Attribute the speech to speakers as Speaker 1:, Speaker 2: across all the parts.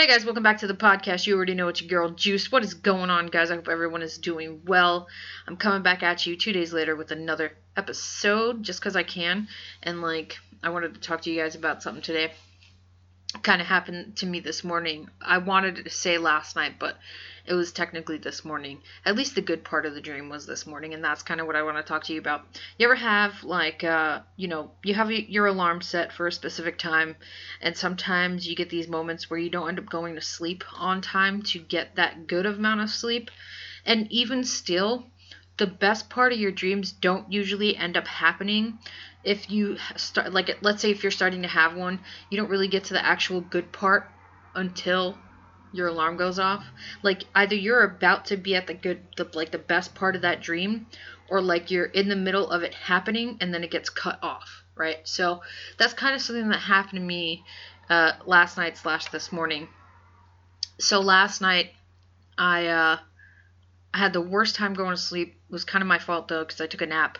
Speaker 1: Hey guys, welcome back to the podcast. You already know it's your girl Juice. What is going on, guys? I hope everyone is doing well. I'm coming back at you two days later with another episode just because I can. And, like, I wanted to talk to you guys about something today. Kind of happened to me this morning. I wanted to say last night, but it was technically this morning. At least the good part of the dream was this morning, and that's kind of what I want to talk to you about. You ever have like uh, you know, you have your alarm set for a specific time, and sometimes you get these moments where you don't end up going to sleep on time to get that good amount of sleep, and even still, the best part of your dreams don't usually end up happening if you start like let's say if you're starting to have one you don't really get to the actual good part until your alarm goes off like either you're about to be at the good the like the best part of that dream or like you're in the middle of it happening and then it gets cut off right? So that's kind of something that happened to me uh, last night slash this morning. So last night i uh i had the worst time going to sleep. It was kind of my fault though because i took a nap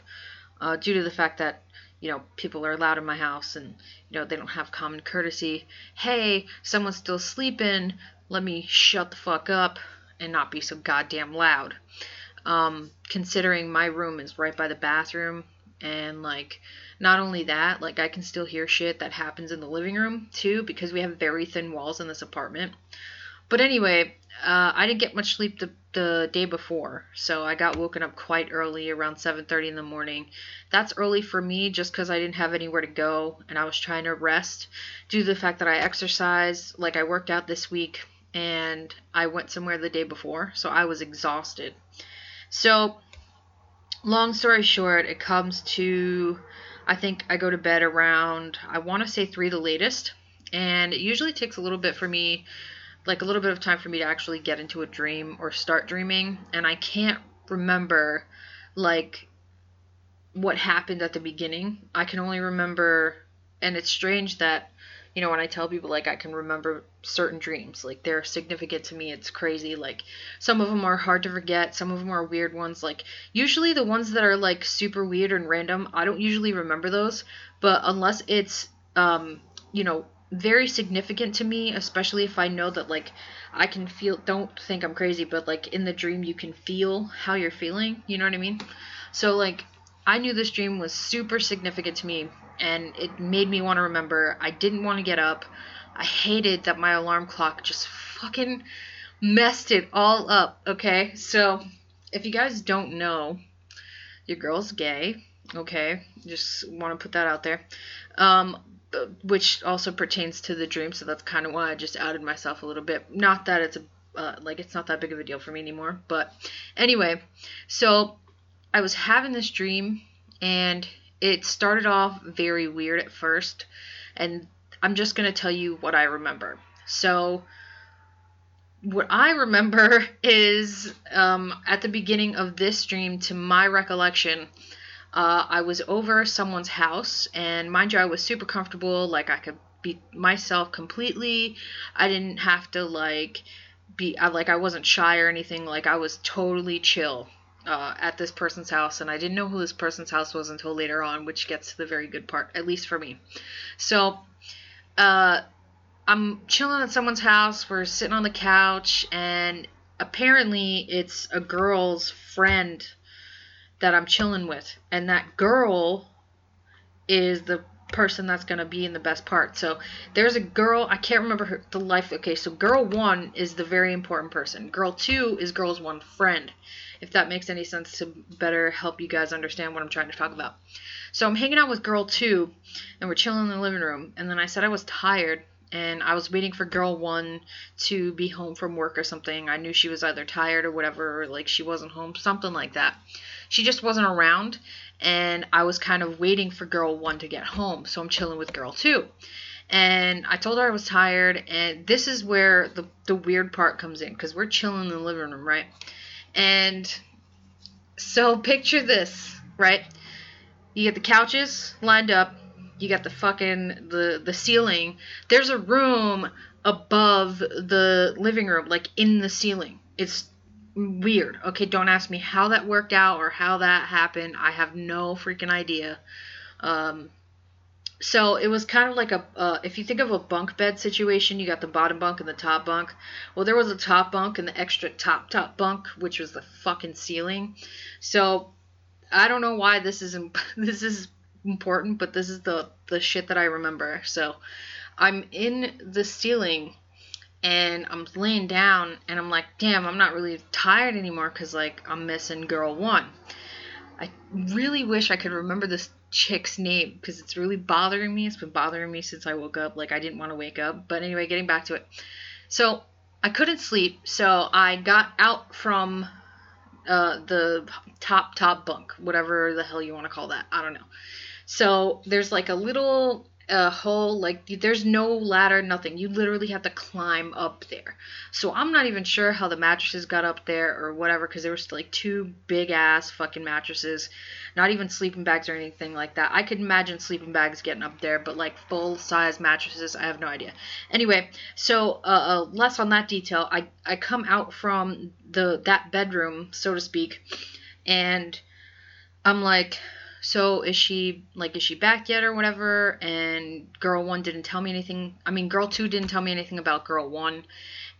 Speaker 1: uh, due to the fact that you know people are loud in my house and you know they don't have common courtesy hey someone's still sleeping let me shut the fuck up and not be so goddamn loud. Um, considering my room is right by the bathroom, and like, not only that, like, I can still hear shit that happens in the living room too, because we have very thin walls in this apartment. But anyway, uh, I didn't get much sleep the, the day before, so I got woken up quite early, around 7:30 in the morning. That's early for me, just because I didn't have anywhere to go, and I was trying to rest due to the fact that I exercised, like I worked out this week, and I went somewhere the day before, so I was exhausted. So, long story short, it comes to I think I go to bed around I want to say 3 the latest, and it usually takes a little bit for me like a little bit of time for me to actually get into a dream or start dreaming, and I can't remember like what happened at the beginning. I can only remember and it's strange that you know, when I tell people like I can remember certain dreams, like they're significant to me, it's crazy. Like some of them are hard to forget, some of them are weird ones. Like usually the ones that are like super weird and random, I don't usually remember those, but unless it's um, you know, very significant to me, especially if I know that like I can feel don't think I'm crazy, but like in the dream you can feel how you're feeling, you know what I mean? So like I knew this dream was super significant to me and it made me want to remember. I didn't want to get up. I hated that my alarm clock just fucking messed it all up, okay? So, if you guys don't know, your girl's gay, okay? Just want to put that out there. Um, which also pertains to the dream, so that's kind of why I just outed myself a little bit. Not that it's a uh, like it's not that big of a deal for me anymore, but anyway, so I was having this dream and it started off very weird at first, and I'm just to tell you what I remember. So, what I remember is um, at the beginning of this dream, to my recollection, uh, I was over someone's house, and mind you, I was super comfortable. Like, I could be myself completely. I didn't have to, like, be, I, like, I wasn't shy or anything. Like, I was totally chill uh, at this person's house, and I didn't know who this person's house was until later on, which gets to the very good part, at least for me. So, uh, I'm chilling at someone's house. We're sitting on the couch, and apparently it's a girl's friend that I'm chilling with, and that girl is the person that's going to be in the best part. So there's a girl, I can't remember her, the life. Okay, so girl one is the very important person. Girl two is girl's one friend if that makes any sense to better help you guys understand what I'm trying to talk about. So I'm hanging out with girl two, and we're chilling in the living room. And then I said I was tired, and I was waiting for girl one to be home from work or something. I knew she was either tired or whatever, or like she wasn't home, something like that. She just wasn't around, and I was kind of waiting for girl one to get home. So I'm chilling with girl two. And I told her I was tired, and this is where the, the weird part comes in because we're chilling in the living room, right? And so picture this, right? You get the couches lined up, you got the fucking the the ceiling. There's a room above the living room, like in the ceiling. It's weird. Okay, don't ask me how that worked out or how that happened. I have no freaking idea. Um, so it was kind of like a uh, if you think of a bunk bed situation you got the bottom bunk and the top bunk well there was a top bunk and the extra top top bunk which was the fucking ceiling so i don't know why this is imp- this is important but this is the the shit that i remember so i'm in the ceiling and i'm laying down and i'm like damn i'm not really tired anymore because like i'm missing girl one i really wish i could remember this chick's name because it's really bothering me. It's been bothering me since I woke up. Like I didn't want to wake up. But anyway, getting back to it. So I couldn't sleep, so I got out from uh, the top top bunk, whatever the hell you want to call that. I don't know. So there's like a little a hole like there's no ladder nothing. You literally have to climb up there. So i'm not even sure how the mattresses got up there or whatever because there was like two big ass fucking mattresses. Not even sleeping bags or anything like that. I could imagine sleeping bags getting up there but like full size mattresses i have no idea. Anyway so uh, uh, less on that detail. I i come out from the that bedroom so to speak and i'm like so is she like is she back yet or whatever? And girl one didn't tell me anything i mean girl two didn't tell me anything about girl one.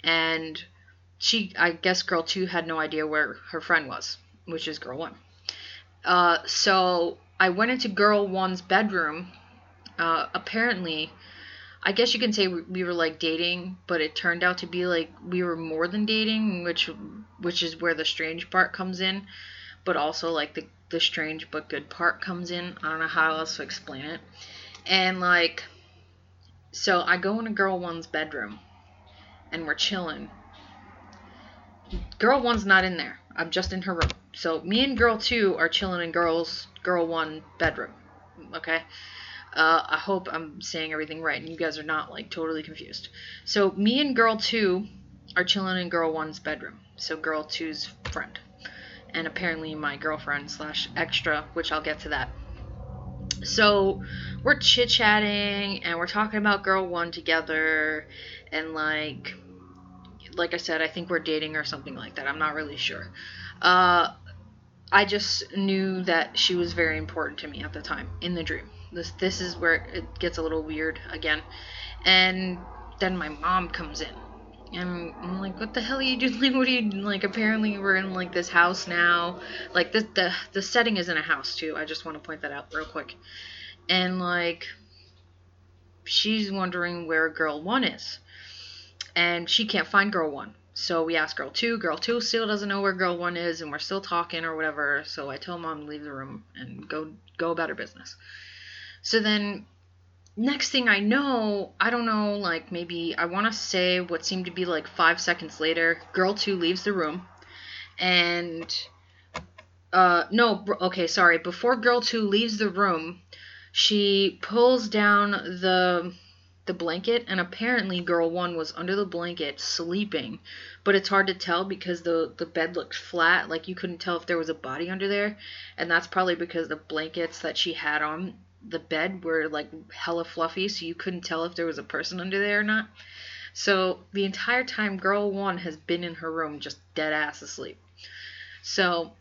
Speaker 1: And she i guess girl two had no idea where her friend was which is girl one. Uh, so i went into girl one's bedroom. Uh, apparently i guess you can say we were like dating but it turned out to be like we were more than dating which which is where the strange part comes in but also like the the strange but good part comes in. I don't know how else to explain it. And like, so I go into girl one's bedroom and we're chilling. Girl one's not in there. I'm just in her room. So me and girl two are chilling in girls girl one bedroom. Okay. Uh, I hope I'm saying everything right and you guys are not like totally confused. So me and girl two are chilling in girl one's bedroom. So girl two's friend and apparently my girlfriend slash extra, which I'll get to that. So we're chit chatting and we're talking about girl one together, and like, like I said, I think we're dating or something like that. I'm not really sure. Uh, I just knew that she was very important to me at the time in the dream. This this is where it gets a little weird again, and then my mom comes in and I'm like, what the hell are you doing? Like, what are you like? Apparently, we're in like this house now. Like the the the setting is in a house too. I just want to point that out real quick. And like, she's wondering where girl one is, and she can't find girl one. So we ask girl two. Girl two still doesn't know where girl one is, and we're still talking or whatever. So I tell mom to leave the room and go go about her business. So then next thing I know, I don't know, like maybe I want to say what seemed to be like five seconds later, girl two leaves the room, and uh no, okay, sorry. Before girl two leaves the room, she pulls down the the blanket and apparently girl one was under the blanket sleeping but it's hard to tell because the the bed looked flat like you couldn't tell if there was a body under there and that's probably because the blankets that she had on the bed were like hella fluffy, so you couldn't tell if there was a person under there or not. So the entire time, girl one has been in her room just dead ass asleep. So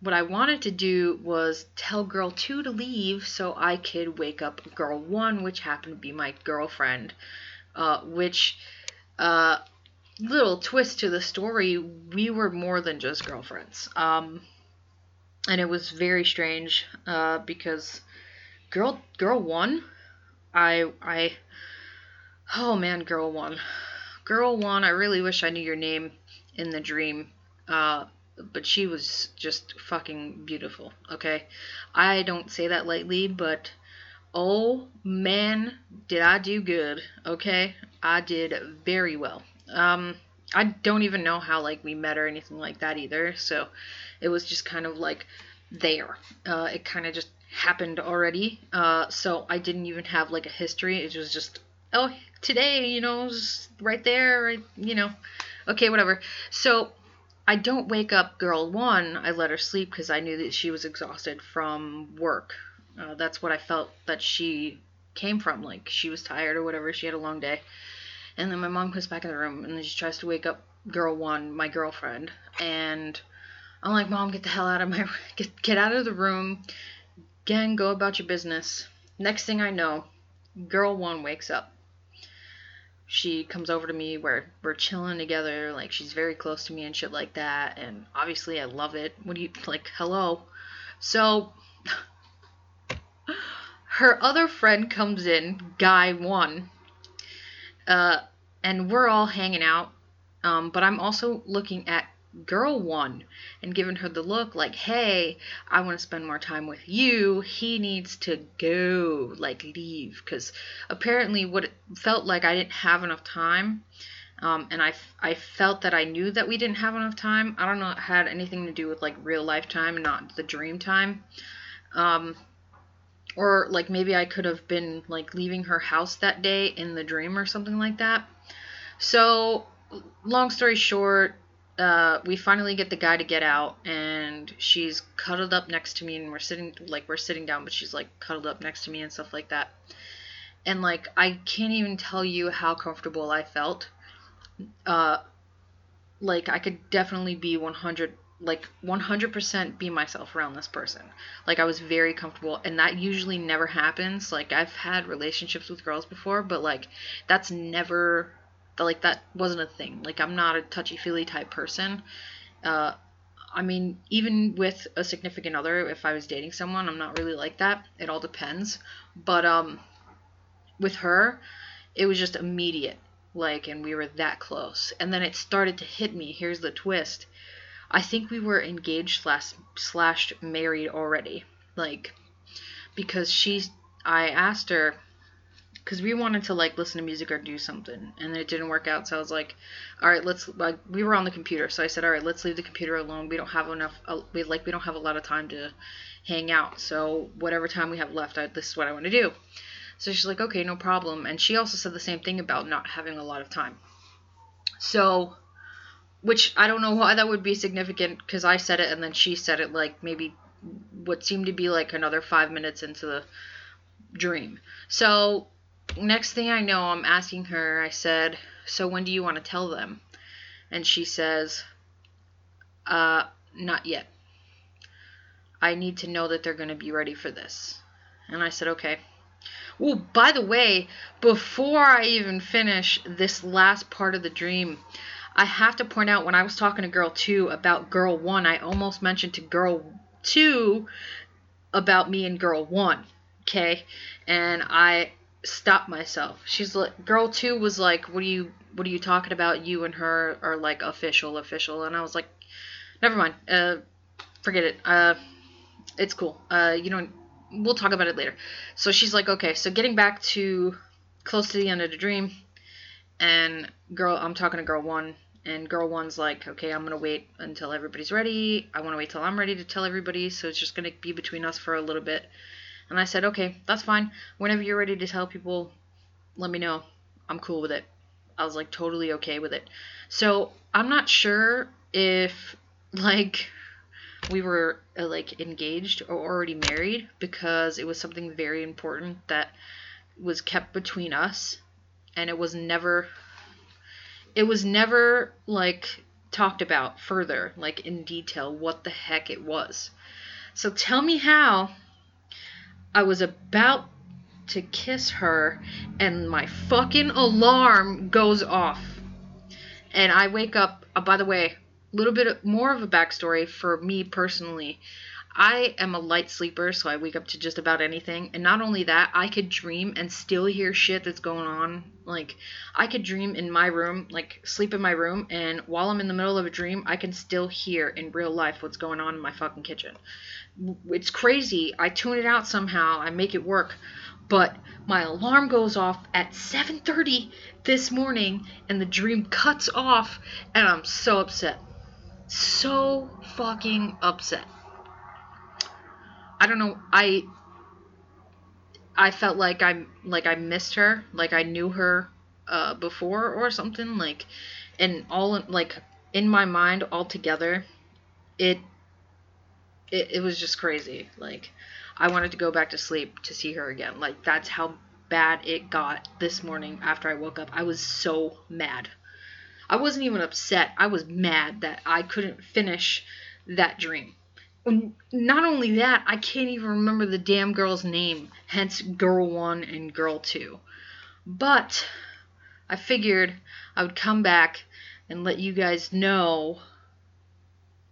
Speaker 1: what I wanted to do was tell girl two to leave so I could wake up girl one, which happened to be my girlfriend. Uh, which, uh, little twist to the story, we were more than just girlfriends. Um, and it was very strange uh, because girl girl one? I i oh man girl one. Girl one i really wish i knew your name in the dream uh but she was just fucking beautiful okay? I don't say that lightly but oh man did i do good okay? I did very well. Um i don't even know how like we met or anything like that either so it was just kind of like there uh, it kind of just happened already. Uh, so I didn't even have like a history. It was just, oh, today, you know, right there, right, you know, okay, whatever. So I don't wake up girl one. I let her sleep because I knew that she was exhausted from work. Uh, that's what I felt that she came from. Like she was tired or whatever. She had a long day. And then my mom comes back in the room and she tries to wake up girl one, my girlfriend, and I'm like, Mom, get the hell out of my get get out of the room. Again, go about your business. Next thing I know, girl one wakes up. She comes over to me. We're we're chilling together. Like she's very close to me and shit like that. And obviously I love it. What do you like? Hello. So her other friend comes in, guy one, uh, and we're all hanging out. Um, but I'm also looking at girl one and giving her the look like, hey, I want to spend more time with you. He needs to go, like leave, because apparently what it felt like I didn't have enough time. Um, and I, I felt that I knew that we didn't have enough time. I don't know, it had anything to do with like real life time not the dream time. Um, or like maybe I could have been like leaving her house that day in the dream or something like that. So, long story short, uh, we finally get the guy to get out, and she's cuddled up next to me, and we're sitting like we're sitting down, but she's like cuddled up next to me and stuff like that. And like I can't even tell you how comfortable I felt. Uh, like I could definitely be 100 like 100% be myself around this person. Like I was very comfortable and that usually never happens. Like I've had relationships with girls before, but like that's never like that wasn't a thing. Like I'm not a touchy-feely type person. Uh I mean, even with a significant other, if I was dating someone, I'm not really like that. It all depends. But um with her, it was just immediate. Like and we were that close. And then it started to hit me. Here's the twist I think we were engaged slash slash married already. Like because she's I asked her because we wanted to like listen to music or do something and it didn't work out so i was like all right let's like we were on the computer so i said all right let's leave the computer alone. We don't have enough uh, we like we don't have a lot of time to hang out so whatever time we have left I, this is what i want to do. So she's like okay no problem. And she also said the same thing about not having a lot of time. So which I don't know why that would be significant because I said it and then she said it like maybe what seemed to be like another five minutes into the dream. So next thing I know, I'm asking her, I said, So when do you want to tell them? And she says, Uh, not yet. I need to know that they're going to be ready for this. And I said, Okay. Well, by the way, before I even finish this last part of the dream, I have to point out when I was talking to girl 2 about girl 1, I almost mentioned to girl 2 about me and girl 1. Okay? And I stopped myself. She's like girl 2 was like, "What are you what are you talking about? You and her are like official official." And I was like, "Never mind. Uh forget it. Uh it's cool. Uh you know, we'll talk about it later." So she's like, "Okay, so getting back to close to the end of the dream, and girl i'm talking to girl one and girl one's like okay i'm gonna wait until everybody's ready i want to wait till i'm ready to tell everybody so it's just gonna be between us for a little bit and i said okay that's fine. Whenever you're ready to tell people let me know. I'm cool with it. I was like totally okay with it. So i'm not sure if like we were uh, like engaged or already married because it was something very important that was kept between us. And it was never it was never like talked about further like in detail what the heck it was. So tell me how i was about to kiss her and my fucking alarm goes off. And i wake up uh, by the way a little bit more of a backstory for me personally I am a light sleeper, so I wake up to just about anything. And not only that, I could dream and still hear shit that's going on. Like, I could dream in my room, like, sleep in my room, and while I'm in the middle of a dream, I can still hear in real life what's going on in my fucking kitchen. It's crazy. I tune it out somehow, I make it work. But my alarm goes off at 7:30 this morning and the dream cuts off and I'm so upset. So fucking upset. I don't know. I I felt like I like I missed her, like I knew her uh, before or something. Like, and all like in my mind altogether, it it it was just crazy. Like, I wanted to go back to sleep to see her again. Like that's how bad it got this morning after I woke up. I was so mad. I wasn't even upset. I was mad that I couldn't finish that dream not only that, I can't even remember the damn girl's name, hence Girl 1 and Girl 2. But I figured I would come back and let you guys know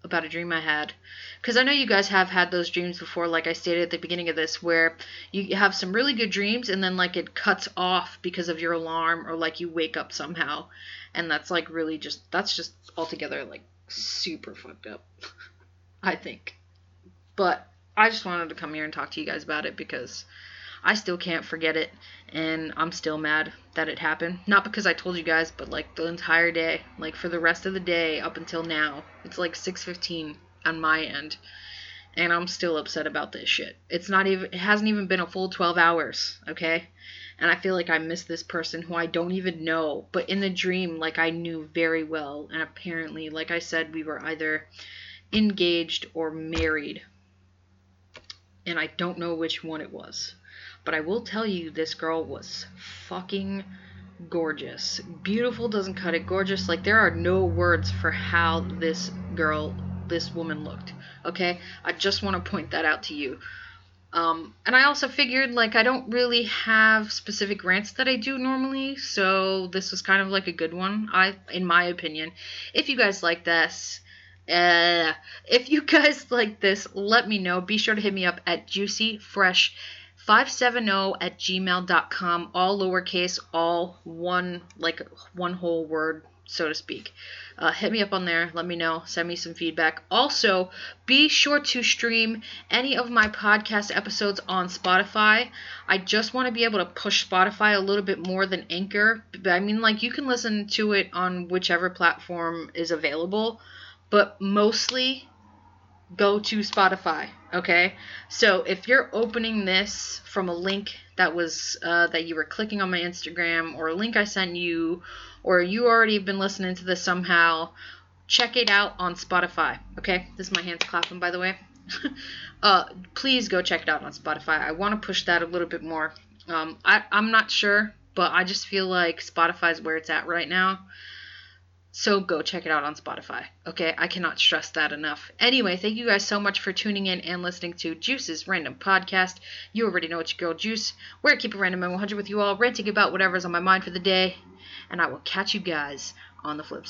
Speaker 1: about a dream I had. Because I know you guys have had those dreams before, like I stated at the beginning of this, where you have some really good dreams and then, like, it cuts off because of your alarm or, like, you wake up somehow. And that's, like, really just, that's just altogether, like, super fucked up. I think. But I just wanted to come here and talk to you guys about it because I still can't forget it and I'm still mad that it happened. Not because I told you guys, but like the entire day, like for the rest of the day up until now. It's like 6:15 on my end. And I'm still upset about this shit. It's not even it hasn't even been a full 12 hours, okay? And I feel like I miss this person who I don't even know, but in the dream like I knew very well and apparently like I said we were either engaged or married. And I don't know which one it was. But I will tell you, this girl was fucking gorgeous. Beautiful doesn't cut it. Gorgeous, like, there are no words for how this girl, this woman looked. Okay? I just want to point that out to you. Um, and I also figured, like, I don't really have specific rants that I do normally, so this was kind of like a good one, I, in my opinion. If you guys like this, uh, if you guys like this, let me know. Be sure to hit me up at juicyfresh 570 at gmail.com, all lowercase, all one, like one whole word, so to speak. Uh, hit me up on there. Let me know. Send me some feedback. Also, be sure to stream any of my podcast episodes on Spotify. I just want to be able to push Spotify a little bit more than Anchor. I mean, like, you can listen to it on whichever platform is available, but mostly go to Spotify. Okay, so if you're opening this from a link that was uh, that you were clicking on my Instagram or a link I sent you, or you already have been listening to this somehow, check it out on Spotify. Okay, this is my hands clapping by the way. uh, please go check it out on Spotify. I want to push that a little bit more. Um, I, I'm not sure, but I just feel like Spotify is where it's at right now. So go check it out on Spotify. Okay, I cannot stress that enough. Anyway, thank you guys so much for tuning in and listening to Juice's Random Podcast. You already know it's your girl Juice, where I keep it random and 100 with you all, ranting about whatever's on my mind for the day. And I will catch you guys on the flip side.